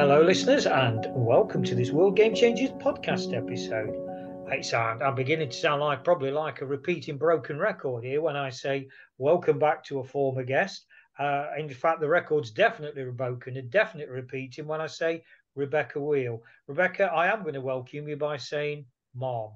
Hello, listeners, and welcome to this World Game Changers podcast episode. Hey, sound, I'm beginning to sound like probably like a repeating broken record here when I say welcome back to a former guest. Uh, in fact, the record's definitely broken and definitely repeating when I say Rebecca Wheel. Rebecca, I am going to welcome you by saying mom.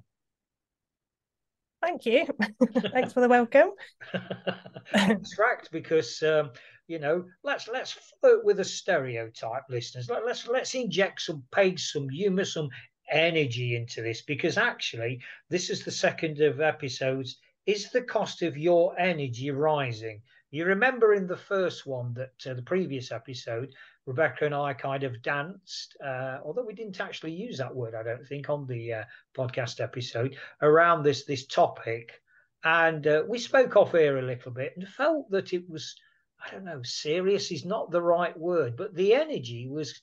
Thank you. Thanks for the welcome. Distract because um, you know let's let's flirt with a stereotype, listeners. Let, let's let's inject some pace, some humour, some energy into this because actually this is the second of episodes. Is the cost of your energy rising? You remember in the first one that uh, the previous episode, Rebecca and I kind of danced, uh, although we didn't actually use that word, I don't think, on the uh, podcast episode around this this topic, and uh, we spoke off air a little bit and felt that it was, I don't know, serious is not the right word, but the energy was,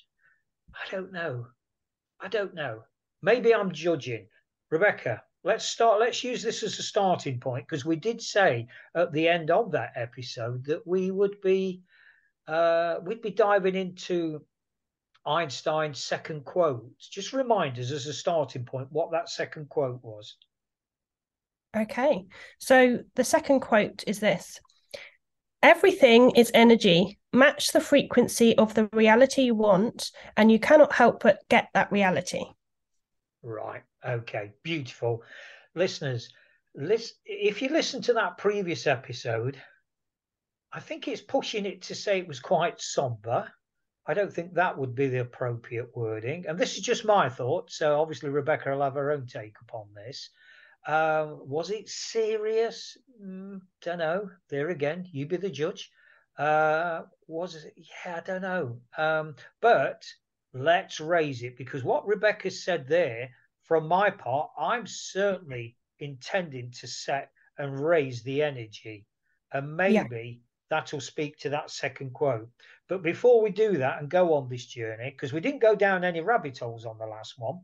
I don't know, I don't know. Maybe I'm judging, Rebecca let's start let's use this as a starting point because we did say at the end of that episode that we would be uh we'd be diving into einstein's second quote. Just remind us as a starting point what that second quote was. Okay so the second quote is this everything is energy match the frequency of the reality you want and you cannot help but get that reality Right. Okay. Beautiful. Listeners, listen, if you listen to that previous episode, I think it's pushing it to say it was quite somber. I don't think that would be the appropriate wording. And this is just my thought. So obviously, Rebecca will have her own take upon this. Um, was it serious? Mm, don't know. There again, you be the judge. Uh, was it? Yeah, I don't know. Um, but let's raise it because what Rebecca said there, from my part, I'm certainly intending to set and raise the energy. And maybe yeah. that'll speak to that second quote. But before we do that and go on this journey, because we didn't go down any rabbit holes on the last one,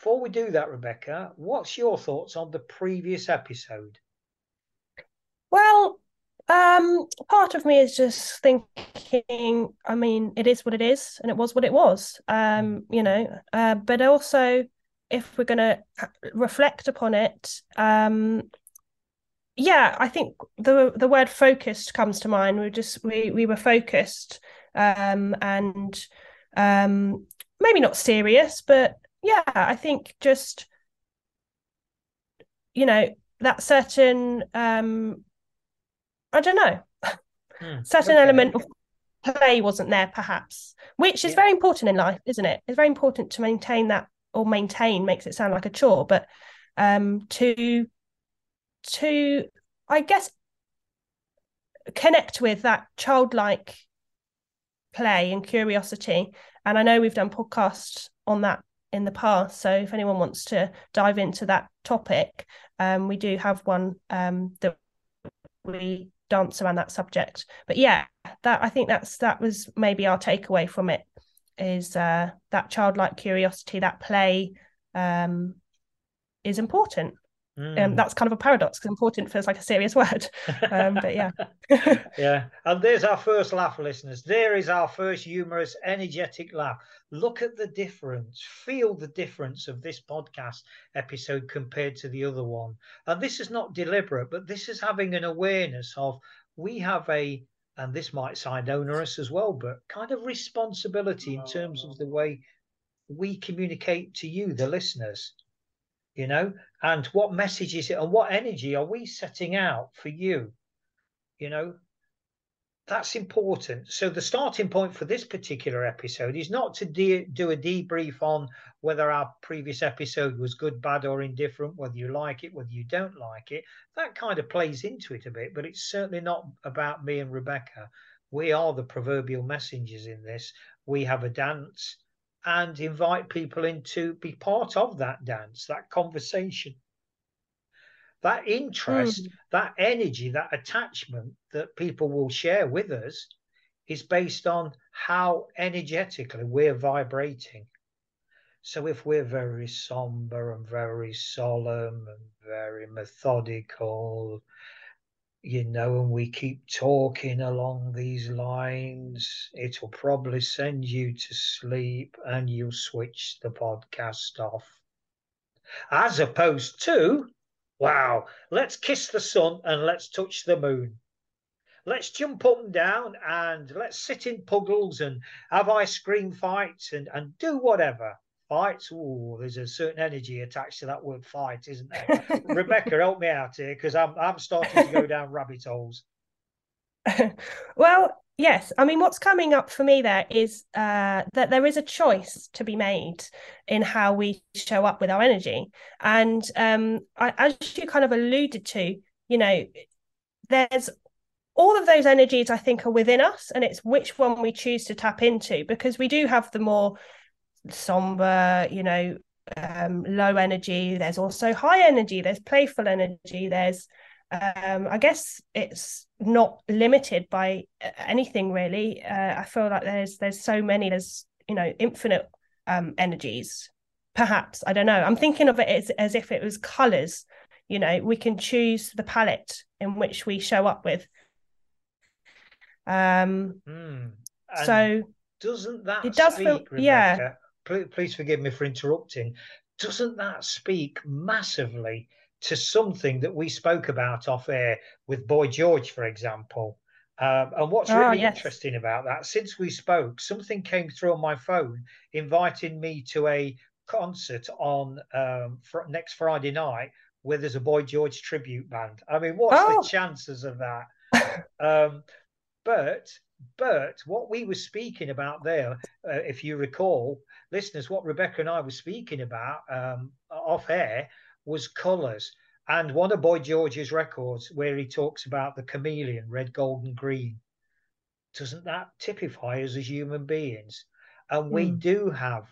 before we do that, Rebecca, what's your thoughts on the previous episode? Well, um, part of me is just thinking, I mean, it is what it is, and it was what it was. Um, you know, uh, but also if we're going to reflect upon it, um, yeah, I think the the word focused comes to mind. We just we we were focused um, and um, maybe not serious, but yeah, I think just you know that certain um, I don't know. Hmm. Certain okay. element of play wasn't there, perhaps, which is yeah. very important in life, isn't it? It's very important to maintain that, or maintain makes it sound like a chore, but um, to to I guess connect with that childlike play and curiosity. And I know we've done podcasts on that in the past. So if anyone wants to dive into that topic, um, we do have one um, that we dance around that subject. But yeah, that I think that's that was maybe our takeaway from it is uh, that childlike curiosity, that play um, is important. Mm. And that's kind of a paradox because important feels like a serious word. Um, but yeah. yeah. And there's our first laugh, listeners. There is our first humorous, energetic laugh. Look at the difference. Feel the difference of this podcast episode compared to the other one. And this is not deliberate, but this is having an awareness of we have a and this might sound onerous as well, but kind of responsibility in terms of the way we communicate to you, the listeners you know and what message is it and what energy are we setting out for you you know that's important. So the starting point for this particular episode is not to de- do a debrief on whether our previous episode was good, bad, or indifferent, whether you like it, whether you don't like it. That kind of plays into it a bit, but it's certainly not about me and Rebecca. We are the proverbial messengers in this. We have a dance and invite people in to be part of that dance, that conversation that interest, mm. that energy, that attachment that people will share with us is based on how energetically we're vibrating. So if we're very somber and very solemn and very methodical, you know, and we keep talking along these lines, it'll probably send you to sleep and you'll switch the podcast off. As opposed to Wow, let's kiss the sun and let's touch the moon. Let's jump up and down and let's sit in puddles and have ice cream fights and, and do whatever. Fights, oh, there's a certain energy attached to that word fight, isn't there? Rebecca, help me out here because I'm I'm starting to go down rabbit holes. well, Yes, I mean, what's coming up for me there is uh, that there is a choice to be made in how we show up with our energy, and um, I, as you kind of alluded to, you know, there's all of those energies I think are within us, and it's which one we choose to tap into because we do have the more somber, you know, um, low energy. There's also high energy. There's playful energy. There's um, I guess it's not limited by anything really. Uh, I feel like there's there's so many. There's you know infinite um, energies. Perhaps I don't know. I'm thinking of it as, as if it was colors. You know, we can choose the palette in which we show up with. Um, mm. so doesn't that it does speak, feel, Rebecca, yeah. Please, forgive me for interrupting. Doesn't that speak massively to something that we spoke about off air with Boy George, for example. Um, and what's oh, really yes. interesting about that, since we spoke, something came through on my phone inviting me to a concert on um, fr- next Friday night where there's a Boy George tribute band. I mean, what's oh. the chances of that? um, but but what we were speaking about there, uh, if you recall, listeners, what Rebecca and I were speaking about um, off air was colours. And one of Boy George's records, where he talks about the chameleon, red, gold, and green, doesn't that typify us as human beings? And we mm. do have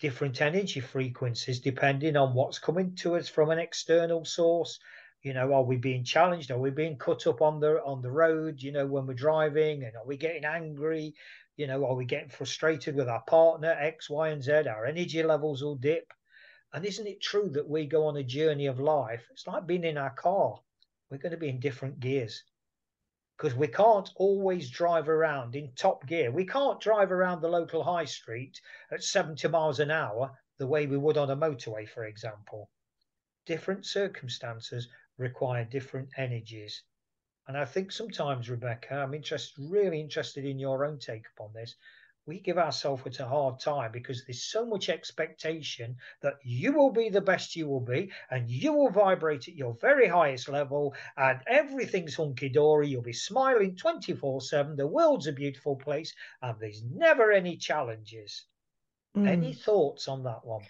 different energy frequencies depending on what's coming to us from an external source. You know, are we being challenged? Are we being cut up on the on the road? You know, when we're driving, and are we getting angry? You know, are we getting frustrated with our partner? X, Y, and Z. Our energy levels will dip. And isn't it true that we go on a journey of life? It's like being in our car. We're going to be in different gears because we can't always drive around in top gear. We can't drive around the local high street at 70 miles an hour the way we would on a motorway, for example. Different circumstances require different energies. And I think sometimes, Rebecca, I'm interested, really interested in your own take upon this we give ourselves a hard time because there's so much expectation that you will be the best you will be and you will vibrate at your very highest level and everything's hunky dory. You'll be smiling 24 7. The world's a beautiful place and there's never any challenges. Mm. Any thoughts on that one?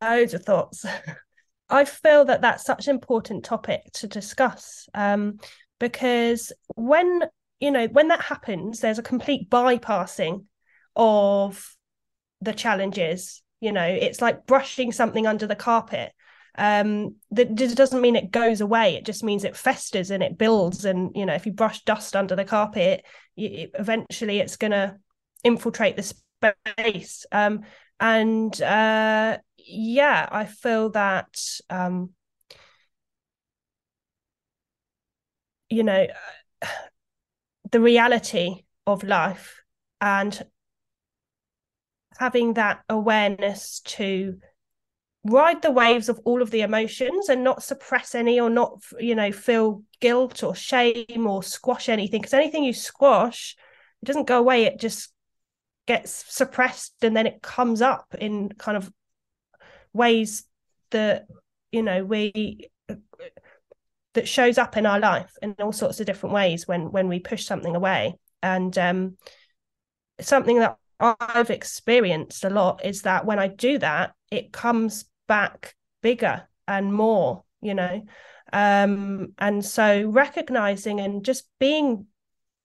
Loads of thoughts. I feel that that's such an important topic to discuss um, because when you know, when that happens, there's a complete bypassing of the challenges. You know, it's like brushing something under the carpet. Um, that doesn't mean it goes away. It just means it festers and it builds. And you know, if you brush dust under the carpet, it, eventually it's going to infiltrate the space. Um, and uh, yeah, I feel that um, you know the reality of life and having that awareness to ride the waves of all of the emotions and not suppress any or not you know feel guilt or shame or squash anything because anything you squash it doesn't go away it just gets suppressed and then it comes up in kind of ways that you know we that shows up in our life in all sorts of different ways when when we push something away and um, something that I've experienced a lot is that when I do that, it comes back bigger and more, you know. Um, and so recognizing and just being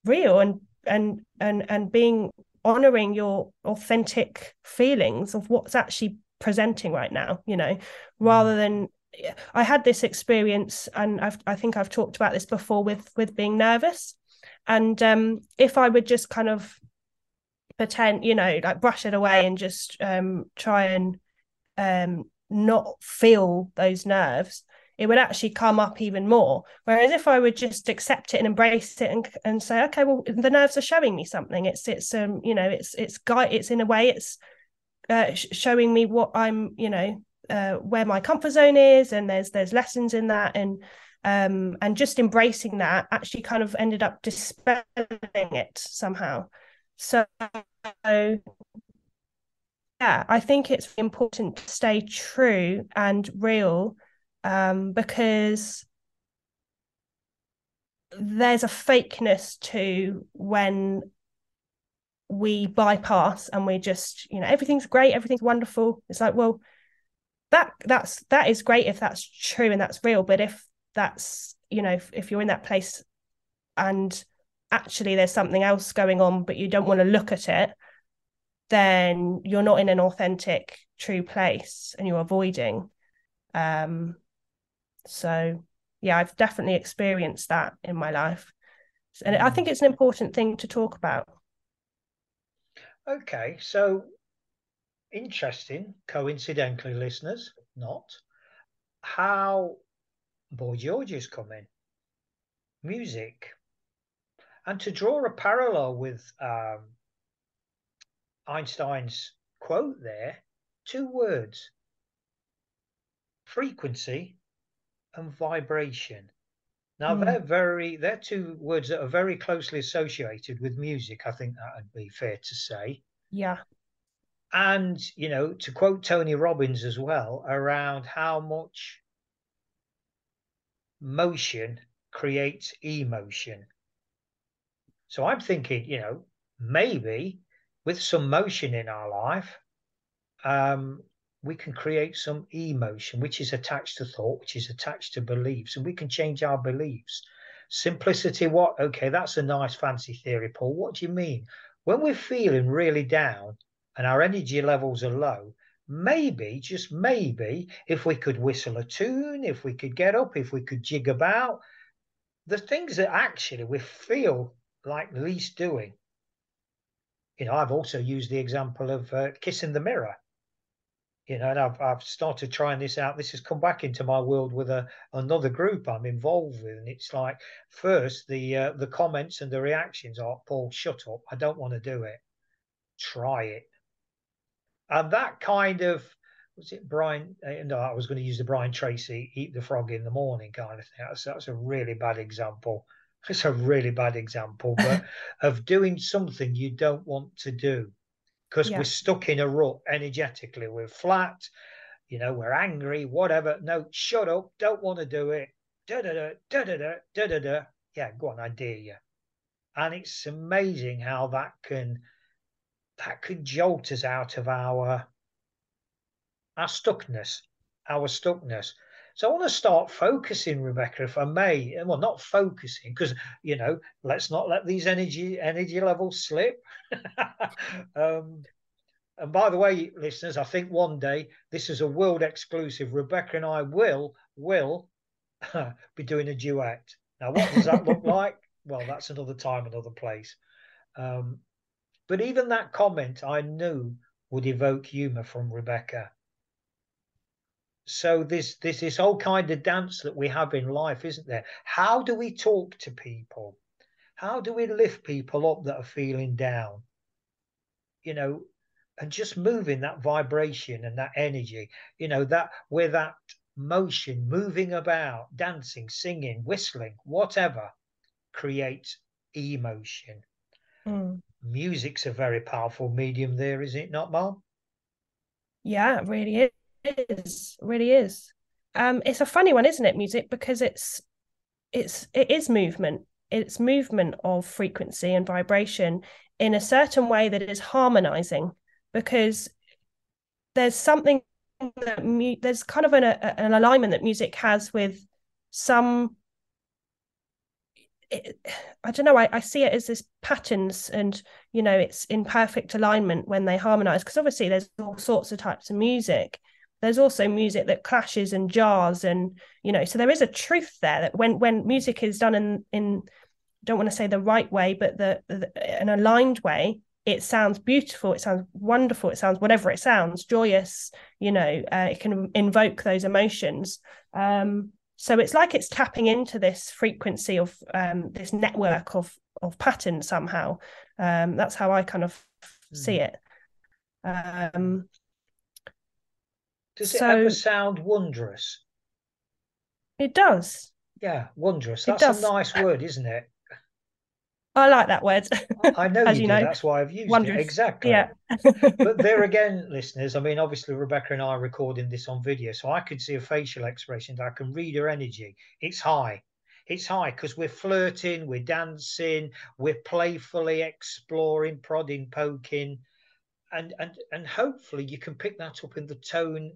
real and and and and being honoring your authentic feelings of what's actually presenting right now, you know, rather mm. than I had this experience, and I've, I think I've talked about this before with with being nervous, and um, if I would just kind of pretend, you know, like brush it away and just um, try and um, not feel those nerves, it would actually come up even more. Whereas if I would just accept it and embrace it and and say, okay, well, the nerves are showing me something. It's it's um you know it's it's guide it's in a way it's uh, showing me what I'm you know uh, where my comfort zone is, and there's there's lessons in that and um, and just embracing that actually kind of ended up dispelling it somehow. So yeah, I think it's important to stay true and real um, because there's a fakeness to when we bypass and we're just you know everything's great everything's wonderful. It's like well that that's that is great if that's true and that's real but if that's you know if, if you're in that place and actually there's something else going on but you don't want to look at it then you're not in an authentic true place and you're avoiding. Um so yeah i've definitely experienced that in my life. And i think it's an important thing to talk about okay so interesting coincidentally listeners not how boy george is coming music and to draw a parallel with um, Einstein's quote there, two words frequency and vibration. Now mm. they're very they're two words that are very closely associated with music. I think that would be fair to say. Yeah. And you know, to quote Tony Robbins as well, around how much motion creates emotion. So I'm thinking, you know, maybe with some motion in our life, um, we can create some emotion, which is attached to thought, which is attached to beliefs, and we can change our beliefs. Simplicity, what? Okay, that's a nice fancy theory, Paul. What do you mean? When we're feeling really down and our energy levels are low, maybe, just maybe, if we could whistle a tune, if we could get up, if we could jig about, the things that actually we feel like least doing. You know, I've also used the example of uh, kissing the mirror. You know, and I've, I've started trying this out. This has come back into my world with a another group I'm involved with, and it's like first the uh, the comments and the reactions are, "Paul, shut up! I don't want to do it. Try it." And that kind of was it Brian? Uh, no, I was going to use the Brian Tracy "eat the frog in the morning" kind of thing. That's, that's a really bad example it's a really bad example, but of doing something you don't want to do because yeah. we're stuck in a rut energetically. We're flat, you know, we're angry, whatever. No, shut up, don't want to do it. Da da da da da da da da da. Yeah, go on, I dare you. And it's amazing how that can that can jolt us out of our our stuckness, our stuckness. So I want to start focusing, Rebecca, if I may. Well, not focusing, because you know, let's not let these energy energy levels slip. um, and by the way, listeners, I think one day this is a world exclusive. Rebecca and I will will be doing a duet. Now, what does that look like? Well, that's another time, another place. Um, but even that comment I knew would evoke humour from Rebecca so there's there's this whole kind of dance that we have in life isn't there? How do we talk to people? How do we lift people up that are feeling down? You know and just moving that vibration and that energy you know that where that motion moving about dancing singing whistling whatever creates emotion. Mm. music's a very powerful medium there is it not mom? Yeah it really is really is um it's a funny one isn't it music because it's it's it is movement it's movement of frequency and vibration in a certain way that is harmonizing because there's something that mu- there's kind of an, a, an alignment that music has with some it, I don't know. I, I see it as this patterns, and you know, it's in perfect alignment when they harmonize. Because obviously, there's all sorts of types of music. There's also music that clashes and jars, and you know, so there is a truth there that when when music is done in in don't want to say the right way, but the, the an aligned way, it sounds beautiful. It sounds wonderful. It sounds whatever it sounds, joyous. You know, uh, it can invoke those emotions. Um, so it's like it's tapping into this frequency of um, this network of of patterns somehow. Um, that's how I kind of mm. see it. Um, Does it so, ever sound wondrous? It does. Yeah, wondrous. That's a nice uh, word, isn't it? I like that word. I know you, you know. That's why I've used Wondrous. it. Exactly. Yeah. but there again, listeners, I mean, obviously Rebecca and I are recording this on video, so I can see a facial expression. I can read her energy. It's high. It's high because we're flirting, we're dancing, we're playfully exploring, prodding, poking, and and and hopefully you can pick that up in the tone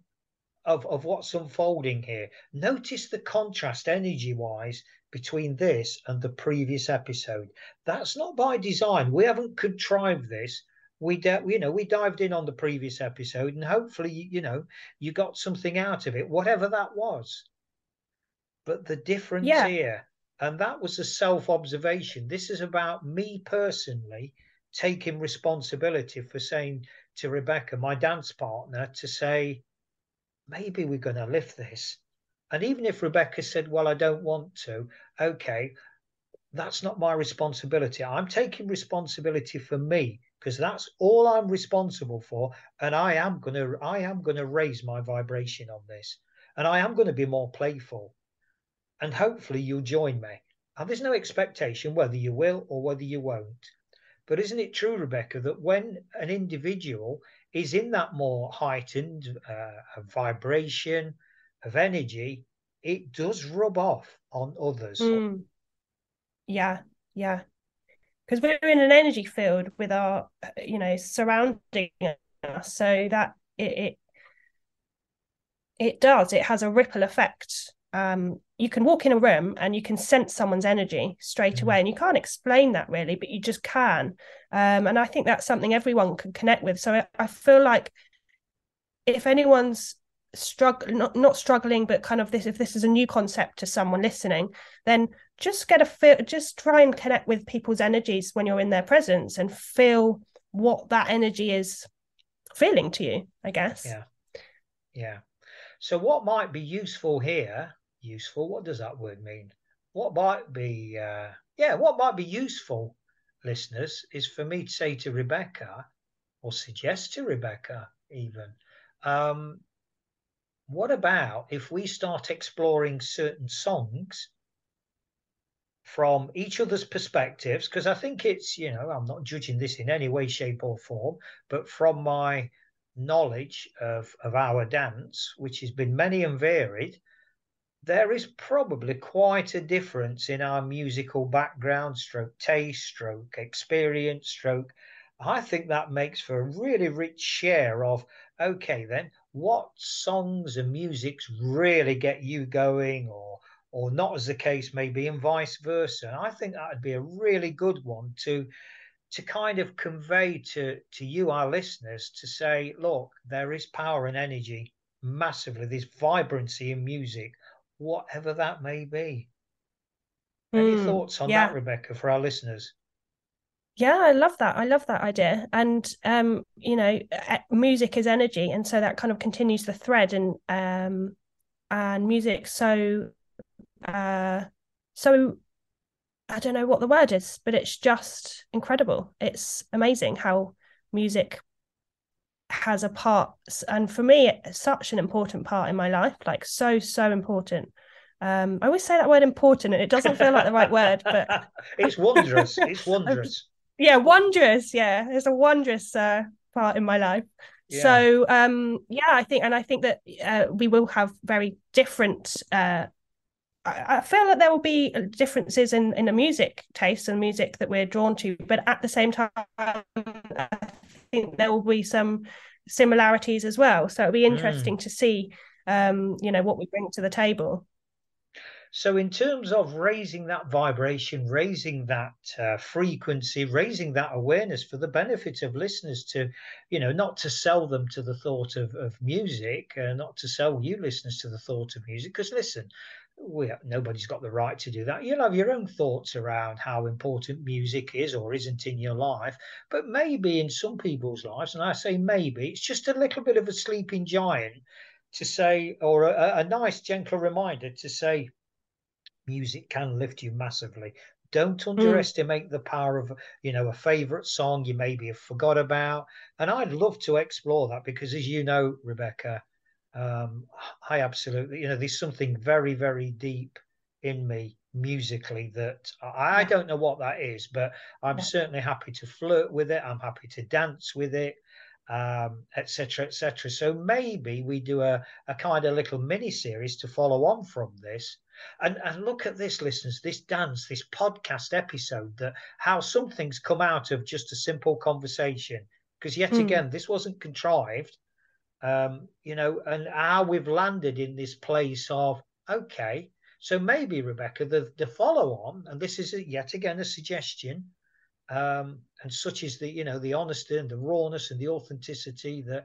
of, of what's unfolding here. Notice the contrast energy wise between this and the previous episode. That's not by design. We haven't contrived this. We, you know, we dived in on the previous episode, and hopefully, you know, you got something out of it, whatever that was. But the difference yeah. here, and that was a self observation. This is about me personally taking responsibility for saying to Rebecca, my dance partner, to say, maybe we're going to lift this and even if Rebecca said, Well, I don't want to, okay, that's not my responsibility. I'm taking responsibility for me because that's all I'm responsible for. And I am gonna I am gonna raise my vibration on this. And I am going to be more playful. And hopefully you'll join me. And there's no expectation whether you will or whether you won't. But isn't it true, Rebecca, that when an individual is in that more heightened uh, vibration, of energy, it does rub off on others. Mm. Yeah, yeah. Because we're in an energy field with our, you know, surrounding us, so that it it, it does. It has a ripple effect. Um, you can walk in a room and you can sense someone's energy straight mm. away, and you can't explain that really, but you just can. Um, and I think that's something everyone can connect with. So I, I feel like if anyone's struggle not not struggling but kind of this if this is a new concept to someone listening then just get a feel just try and connect with people's energies when you're in their presence and feel what that energy is feeling to you i guess yeah yeah so what might be useful here useful what does that word mean what might be uh yeah what might be useful listeners is for me to say to rebecca or suggest to rebecca even um what about if we start exploring certain songs from each other's perspectives? Because I think it's, you know, I'm not judging this in any way, shape, or form, but from my knowledge of, of our dance, which has been many and varied, there is probably quite a difference in our musical background, stroke taste, stroke experience, stroke. I think that makes for a really rich share of okay, then what songs and musics really get you going or or not as the case may be and vice versa and i think that would be a really good one to to kind of convey to to you our listeners to say look there is power and energy massively there's vibrancy in music whatever that may be. Any mm, thoughts on yeah. that rebecca for our listeners? Yeah i love that. I love that idea. And um you know music is energy and so that kind of continues the thread and um and music. So uh so i don't know what the word is but it's just incredible. It's amazing how music has a part and for me such an important part in my life like so so important. Um i always say that word important and it doesn't feel like the right word but it's wondrous. It's wondrous. Yeah wondrous. Yeah it's a wondrous uh, part in my life. Yeah. so um yeah i think and i think that uh, we will have very different uh I, I feel that there will be differences in in the music taste and music that we're drawn to, but at the same time, I think there will be some similarities as well. So it'll be hmm. interesting mm. to see, um, you know, what we bring to the table. So, in terms of raising that vibration, raising that uh, frequency, raising that awareness for the benefit of listeners to, you know, not to sell them to the thought of, of music, uh, not to sell you listeners to the thought of music, because listen, we, have, nobody's got the right to do that. You'll have your own thoughts around how important music is or isn't in your life, but maybe in some people's lives, and I say maybe, it's just a little bit of a sleeping giant to say, or a, a nice gentle reminder to say, music can lift you massively. Don't hmm. underestimate mm. the power of, you know, a favorite song you maybe have forgot about. And I'd love to explore that because, as you know, Rebecca, um, I absolutely, you know, there's something very, very deep in me musically that I, I don't know what that is, but I'm yeah. certainly happy to flirt with it. I'm happy to dance with it um, etc., etc. So maybe we do a, a kind of little mini series to follow on from this. And, and look at this, listeners, this dance, this podcast episode, that how some things come out of just a simple conversation. Because yet mm. again, this wasn't contrived, um, you know, and how we've landed in this place of, okay, so maybe, Rebecca, the, the follow on, and this is a, yet again a suggestion, um, and such is the you know the honesty and the rawness and the authenticity that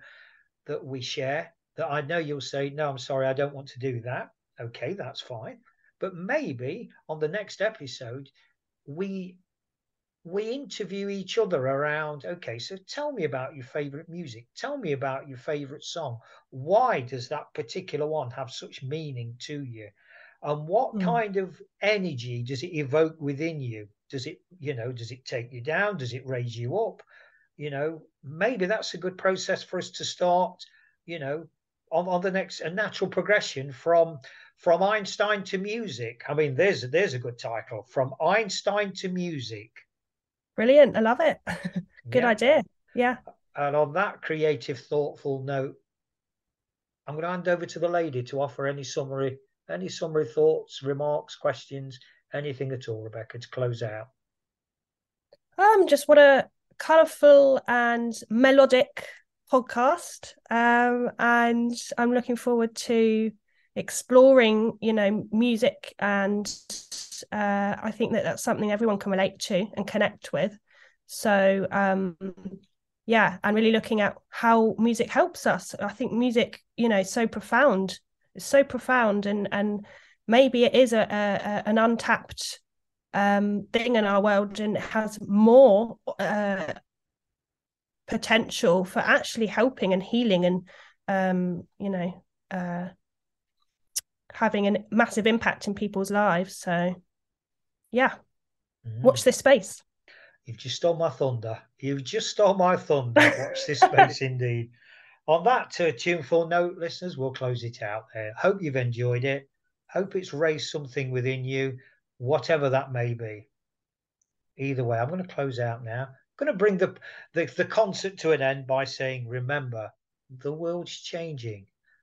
that we share that i know you'll say no i'm sorry i don't want to do that. Okay that's fine. But maybe on the next episode we we interview each other around okay so tell me about your favorite music tell me about your favorite song why does that particular one have such meaning to you and what mm. kind of energy does it evoke within you does it, you know, does it take you down? Does it raise you up? You know, maybe that's a good process for us to start, you know, on, on the next a natural progression from from Einstein to music. I mean, there's there's a good title. From Einstein to music. Brilliant. I love it. good yeah. idea. Yeah. And on that creative, thoughtful note, I'm going to hand over to the lady to offer any summary, any summary thoughts, remarks, questions, anything at all, Rebecca, to close out? Um, just what a colourful and melodic podcast. Um, and I'm looking forward to exploring, you know, music, and uh, I think that that's something everyone can relate to and connect with. So, um, yeah, and really looking at how music helps us. I think music, you know, so profound. It's so profound, and and maybe it is a, a an untapped um, thing in our world and has more uh, potential for actually helping and healing and um, you know uh, having a massive impact in people's lives. So, yeah, mm. watch this space. You've just stole my thunder. You've just stole my thunder. Watch this space, indeed. On that uh, tuneful note, listeners, we'll close it out there. Hope you've enjoyed it. Hope it's raised something within you, whatever that may be. Either way, I'm going to close out now. I'm going to bring the, the, the concert to an end by saying, remember, the world's changing.